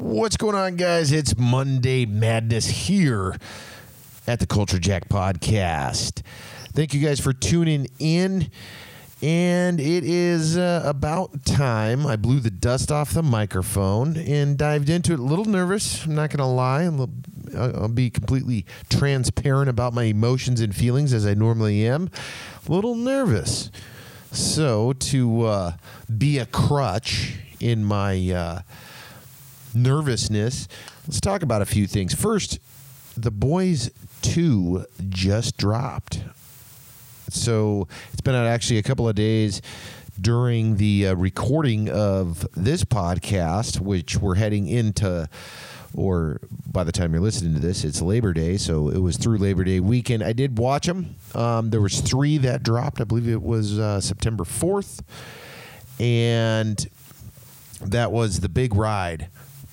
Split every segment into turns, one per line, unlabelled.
What's going on, guys? It's Monday Madness here at the Culture Jack Podcast. Thank you guys for tuning in. And it is uh, about time. I blew the dust off the microphone and dived into it. A little nervous. I'm not going to lie. Little, I'll I'll be completely transparent about my emotions and feelings as I normally am. A little nervous. So, to uh, be a crutch in my uh, nervousness, let's talk about a few things. First, The Boys 2 just dropped. So it's been out actually a couple of days during the uh, recording of this podcast, which we're heading into, or by the time you're listening to this, it's Labor Day. So it was through Labor Day weekend. I did watch them. Um, there was three that dropped. I believe it was uh, September 4th. And that was the big ride,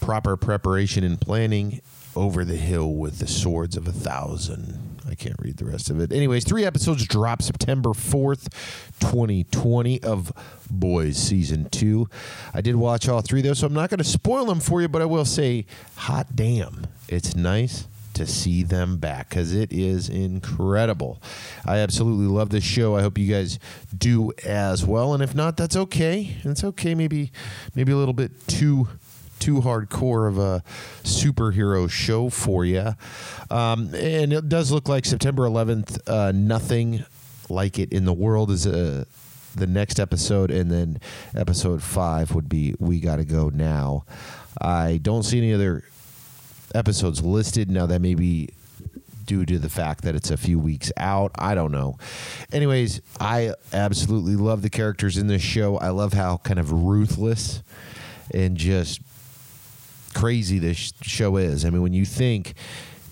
proper preparation and planning over the hill with the swords of a thousand. I can't read the rest of it. Anyways, three episodes drop September 4th, 2020 of Boys Season 2. I did watch all three, though, so I'm not going to spoil them for you, but I will say, hot damn, it's nice to see them back because it is incredible. I absolutely love this show. I hope you guys do as well. And if not, that's okay. It's okay. Maybe, maybe a little bit too too hardcore of a superhero show for you. Um, and it does look like September 11th, uh, nothing like it in the world is a. The next episode, and then episode five would be We Gotta Go Now. I don't see any other episodes listed. Now, that may be due to the fact that it's a few weeks out. I don't know. Anyways, I absolutely love the characters in this show. I love how kind of ruthless and just crazy this show is. I mean, when you think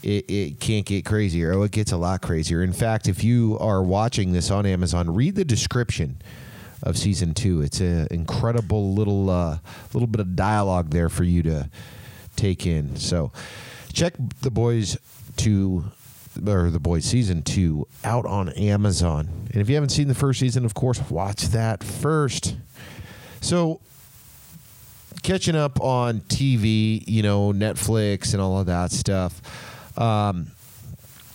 it, it can't get crazier, oh, it gets a lot crazier. In fact, if you are watching this on Amazon, read the description of season two. It's an incredible little uh, little bit of dialogue there for you to take in. So check the boys two or the boys season two out on Amazon. And if you haven't seen the first season, of course, watch that first. So catching up on TV, you know, Netflix and all of that stuff. Um,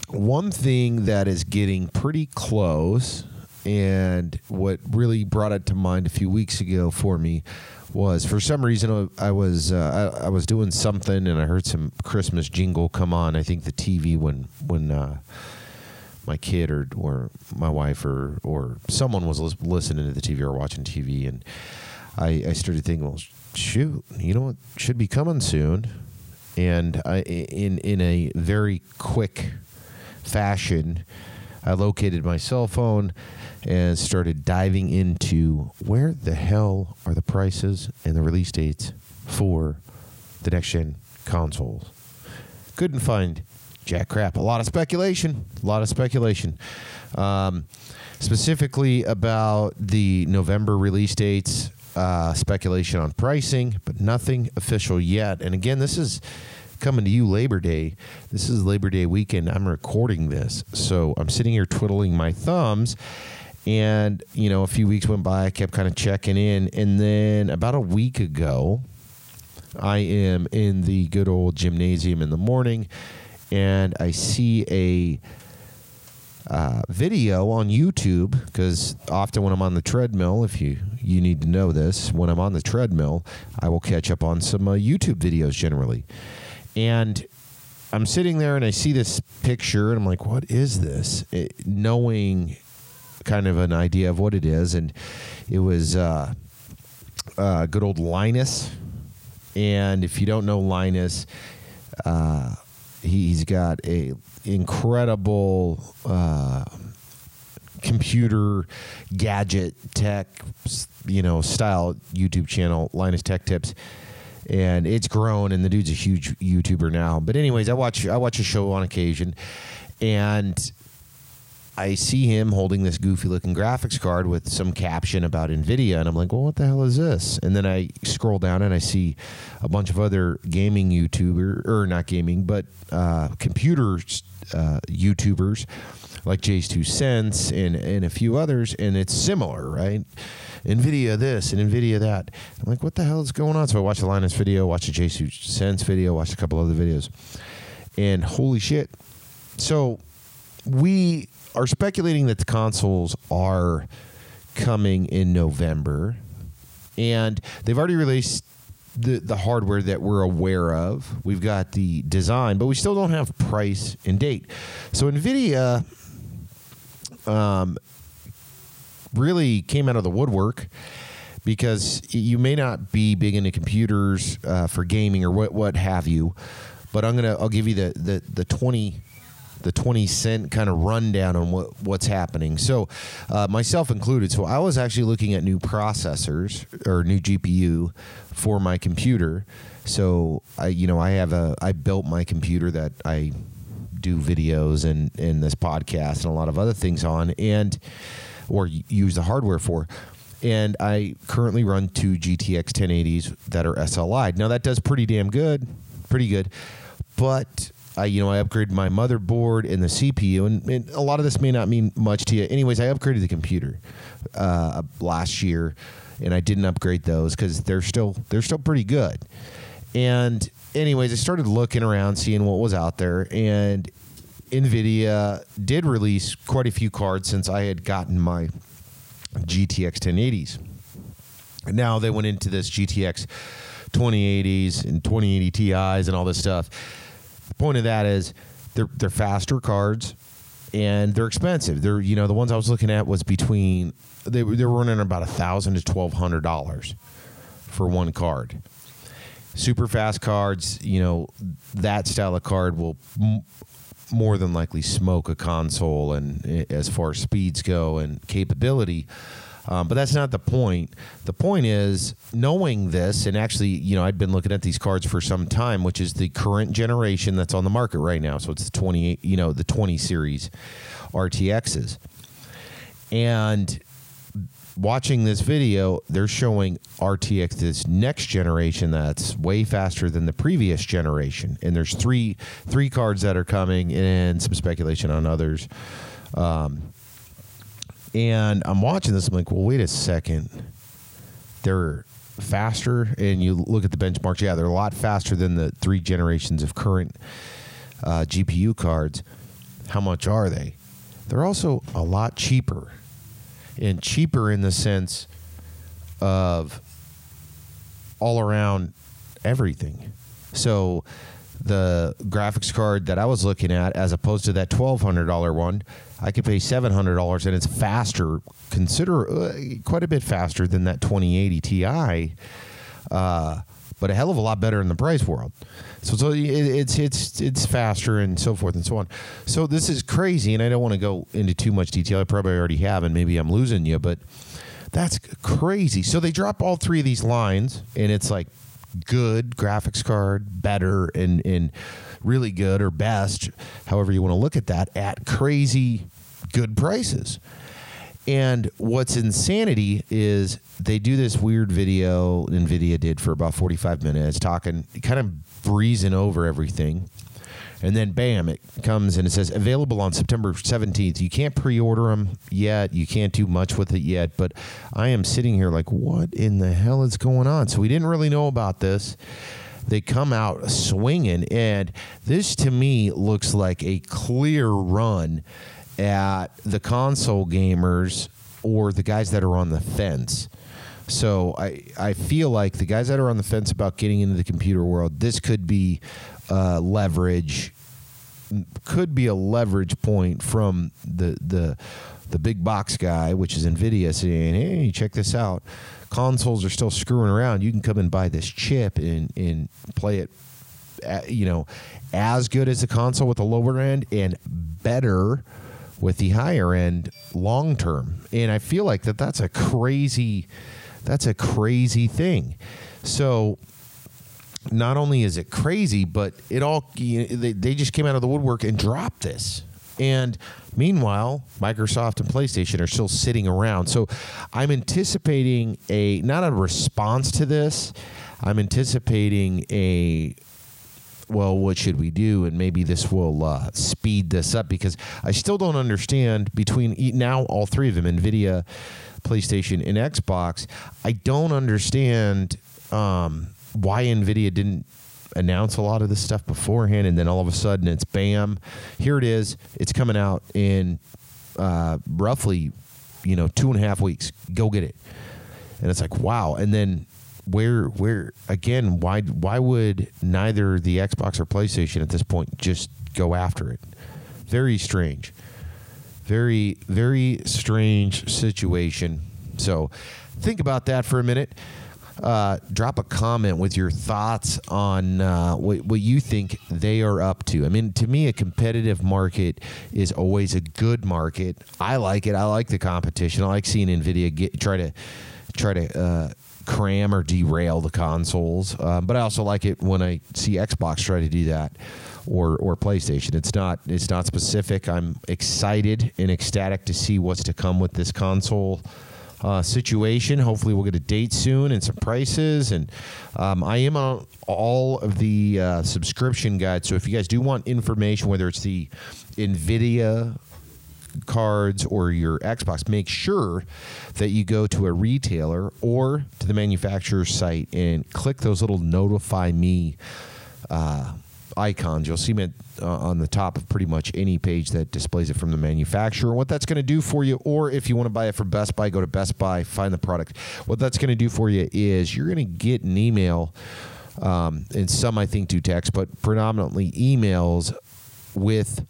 one thing that is getting pretty close, and what really brought it to mind a few weeks ago for me was for some reason I was uh, I, I was doing something and I heard some Christmas jingle come on. I think the TV when when uh, my kid or or my wife or or someone was listening to the TV or watching TV, and I, I started thinking, well, shoot, you know what should be coming soon, and I in in a very quick fashion, I located my cell phone and started diving into where the hell are the prices and the release dates for the next gen consoles. Couldn't find jack crap. A lot of speculation. A lot of speculation. Um, specifically about the November release dates, uh, speculation on pricing, but nothing official yet. And again, this is coming to you Labor Day. This is Labor Day weekend. I'm recording this. So I'm sitting here twiddling my thumbs. And, you know, a few weeks went by. I kept kind of checking in. And then about a week ago, I am in the good old gymnasium in the morning and I see a uh, video on YouTube because often when I'm on the treadmill, if you you need to know this, when I'm on the treadmill, I will catch up on some uh, YouTube videos generally, and I'm sitting there and I see this picture and I'm like, what is this? It, knowing kind of an idea of what it is, and it was uh, uh, good old Linus. And if you don't know Linus, uh, he's got a incredible uh, computer gadget tech, you know, style YouTube channel, Linus Tech Tips, and it's grown. And the dude's a huge YouTuber now. But anyways, I watch I watch a show on occasion, and I see him holding this goofy looking graphics card with some caption about NVIDIA, and I'm like, well, what the hell is this? And then I scroll down and I see a bunch of other gaming YouTuber, or not gaming, but uh, computer uh, YouTubers like JayzTwoCents and, and a few others, and it's similar, right? NVIDIA this and NVIDIA that. I'm like, what the hell is going on? So I watched the Linus video, watched the two cents video, watched a couple other videos, and holy shit! So we are speculating that the consoles are coming in November, and they've already released the the hardware that we're aware of. We've got the design, but we still don't have price and date. So Nvidia um, really came out of the woodwork because you may not be big into computers uh, for gaming or what what have you, but I'm gonna I'll give you the the the twenty the 20 cent kind of rundown on what, what's happening. So, uh, myself included. So, I was actually looking at new processors or new GPU for my computer. So, I, you know, I have a, I built my computer that I do videos and, and this podcast and a lot of other things on and, or use the hardware for and I currently run two GTX 1080s that are SLI. Now that does pretty damn good, pretty good, but I, you know, I upgraded my motherboard and the CPU, and, and, a lot of this may not mean much to you. Anyways, I upgraded the computer uh, last year, and I didn't upgrade those because they're still they're still pretty good. And anyways, I started looking around, seeing what was out there, and Nvidia did release quite a few cards since I had gotten my GTX 1080s. Now they went into this GTX 2080s and 2080 Ti's and all this stuff the point of that is they're they're faster cards and they're expensive. They're you know the ones I was looking at was between they they were running about a thousand to twelve hundred dollars for one card. Super fast cards, you know, that style of card will m- more than likely smoke a console and as far as speeds go and capability. Um, but that's not the point. The point is knowing this, and actually, you know, I'd been looking at these cards for some time, which is the current generation that's on the market right now. So it's the 28, you know, the 20 series RTXs. And watching this video, they're showing RTX this next generation that's way faster than the previous generation. And there's three three cards that are coming, and some speculation on others. Um, and I'm watching this. I'm like, well, wait a second. They're faster, and you look at the benchmarks. Yeah, they're a lot faster than the three generations of current uh, GPU cards. How much are they? They're also a lot cheaper, and cheaper in the sense of all around everything. So the graphics card that I was looking at, as opposed to that twelve hundred dollar one, I could pay seven hundred dollars, and it's faster, consider uh, quite a bit faster than that twenty eighty Ti, uh, but a hell of a lot better in the price world. So, so it, it's it's it's faster and so forth and so on. So this is crazy, and I don't want to go into too much detail. I probably already have, and maybe I'm losing you, but that's crazy. So they drop all three of these lines, and it's like good graphics card, better, and and really good or best, however you want to look at that, at crazy good prices. And what's insanity is they do this weird video NVIDIA did for about 45 minutes, talking, kind of breezing over everything. And then, bam, it comes and it says available on September 17th. You can't pre order them yet. You can't do much with it yet. But I am sitting here like, what in the hell is going on? So we didn't really know about this. They come out swinging. And this to me looks like a clear run at the console gamers or the guys that are on the fence. So I, I feel like the guys that are on the fence about getting into the computer world, this could be uh, leverage, could be a leverage point from the the the big box guy, which is Nvidia, saying, "Hey, check this out. Consoles are still screwing around. You can come and buy this chip and and play it, at, you know, as good as the console with the lower end and better." With the higher end long term. And I feel like that that's a crazy that's a crazy thing. So not only is it crazy, but it all you know, they, they just came out of the woodwork and dropped this. And meanwhile, Microsoft and PlayStation are still sitting around. So I'm anticipating a not a response to this. I'm anticipating a well, what should we do? And maybe this will uh, speed this up because I still don't understand between now all three of them, NVIDIA, PlayStation, and Xbox. I don't understand um, why NVIDIA didn't announce a lot of this stuff beforehand, and then all of a sudden it's bam, here it is. It's coming out in uh, roughly, you know, two and a half weeks. Go get it, and it's like wow. And then where where again why why would neither the Xbox or PlayStation at this point just go after it? Very strange. Very very strange situation. So think about that for a minute. Uh, drop a comment with your thoughts on uh, what, what you think they are up to. I mean, to me, a competitive market is always a good market. I like it. I like the competition. I like seeing Nvidia get try to try to uh, cram or derail the consoles. Um, but I also like it when I see Xbox try to do that or or PlayStation. It's not it's not specific. I'm excited and ecstatic to see what's to come with this console. Uh, situation. Hopefully, we'll get a date soon and some prices. And um, I am on all of the uh, subscription guides. So if you guys do want information, whether it's the NVIDIA cards or your Xbox, make sure that you go to a retailer or to the manufacturer's site and click those little notify me uh, icons. You'll see them uh, on the top of pretty much any page that displays it from the manufacturer. What that's going to do for you, or if you want to buy it from Best Buy, go to Best Buy, find the product. What that's going to do for you is you're going to get an email. Um, and some I think do text, but predominantly emails with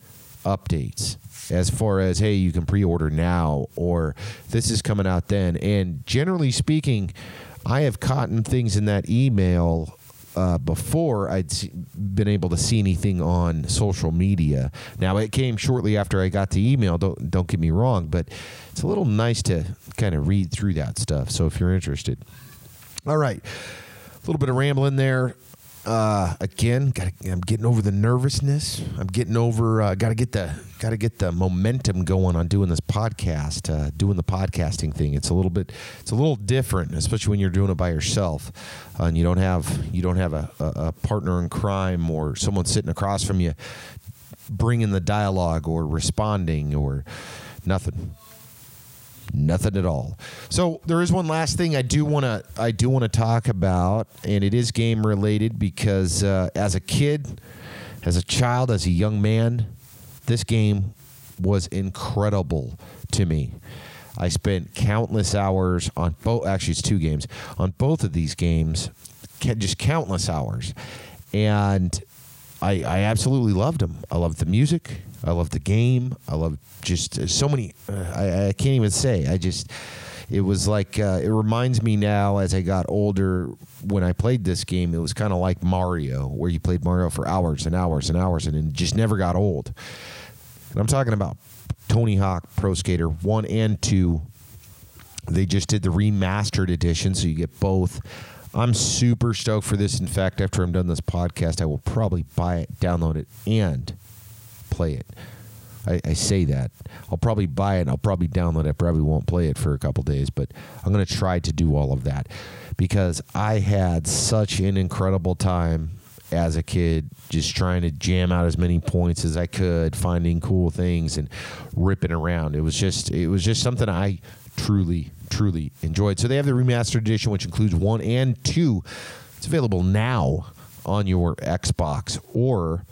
updates as far as hey you can pre-order now or this is coming out then and generally speaking i have caught things in that email uh, before I'd been able to see anything on social media. Now it came shortly after I got the email. Don't don't get me wrong, but it's a little nice to kind of read through that stuff. So if you're interested, all right, a little bit of rambling there uh, again, got I'm getting over the nervousness. I'm getting over. Uh, got to get the got to get the momentum going on doing this podcast, uh, doing the podcasting thing. It's a little bit. It's a little different, especially when you're doing it by yourself, uh, and you don't have you don't have a, a, a partner in crime or someone sitting across from you, bringing the dialogue or responding or nothing nothing at all. So there is one last thing I do want to I do want to talk about, and it is game related because uh, as a kid, as a child, as a young man, this game was incredible to me. I spent countless hours on both. Actually, it's two games on both of these games, just countless hours, and I, I absolutely loved them. I loved the music. I loved the game. I loved just so many. Uh, I, I can't even say. I just it was like uh, it reminds me now as I got older when I played this game. It was kind of like Mario, where you played Mario for hours and hours and hours, and it just never got old. And I'm talking about Tony Hawk Pro Skater one and two. They just did the remastered edition, so you get both. I'm super stoked for this. In fact, after I'm done this podcast, I will probably buy it, download it, and play it. I, I, say that. I'll probably buy it. I'll probably download it. I probably won't play it for a couple days, but I'm going to try to do all of that because I had such an incredible time as a kid just trying to jam out as many points as I could, finding cool things and ripping around. It was just it was just something I truly truly enjoyed. So they have the remastered edition which includes 1 and 2. It's available now on your Xbox or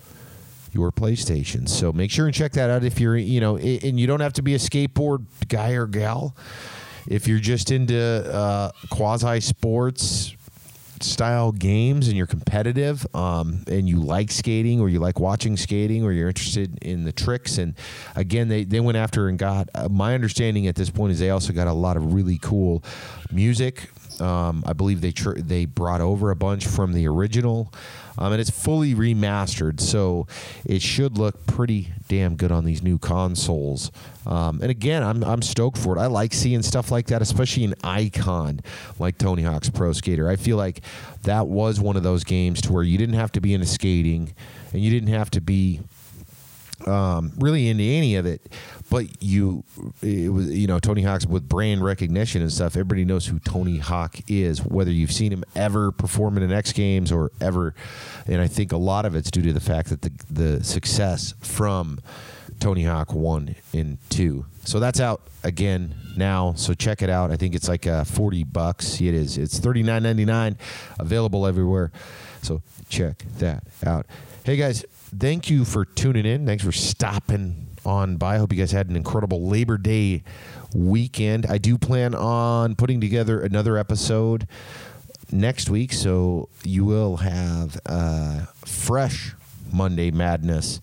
your PlayStation. So make sure and check that out if you're, you know, and you don't have to be a skateboard guy or gal. If you're just into uh, quasi sports style games and you're competitive um, and you like skating or you like watching skating or you're interested in the tricks. And again they, they went after and got uh, my understanding at this point is they also got a lot of really cool music. Um, I believe they tr- they brought over a bunch from the original um, and it's fully remastered, so it should look pretty damn good on these new consoles. Um, and again, I'm I'm stoked for it. I like seeing stuff like that, especially an icon like Tony Hawk's Pro Skater. I feel like that was one of those games to where you didn't have to be into skating, and you didn't have to be um, really into any of it, but you, it was you know Tony Hawk's with brand recognition and stuff. Everybody knows who Tony Hawk is, whether you've seen him ever perform in an X Games or ever, and I think a lot of it's due to the fact that the the success from Tony Hawk one and two. So that's out again now. So check it out. I think it's like uh, forty bucks. It is. It's thirty nine ninety nine, available everywhere. So check that out. Hey guys, thank you for tuning in. Thanks for stopping on by. I hope you guys had an incredible Labor Day weekend. I do plan on putting together another episode next week, so you will have uh, fresh Monday Madness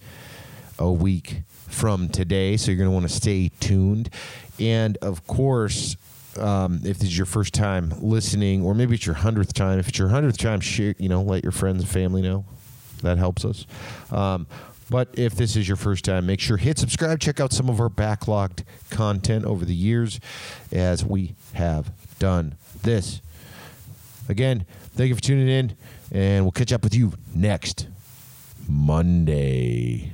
a week from today. So you're going to want to stay tuned. And of course, um, if this is your first time listening, or maybe it's your hundredth time, if it's your hundredth time, share. You know, let your friends and family know. That helps us. Um, but if this is your first time, make sure hit subscribe. Check out some of our backlogged content over the years, as we have done this. Again, thank you for tuning in, and we'll catch up with you next Monday.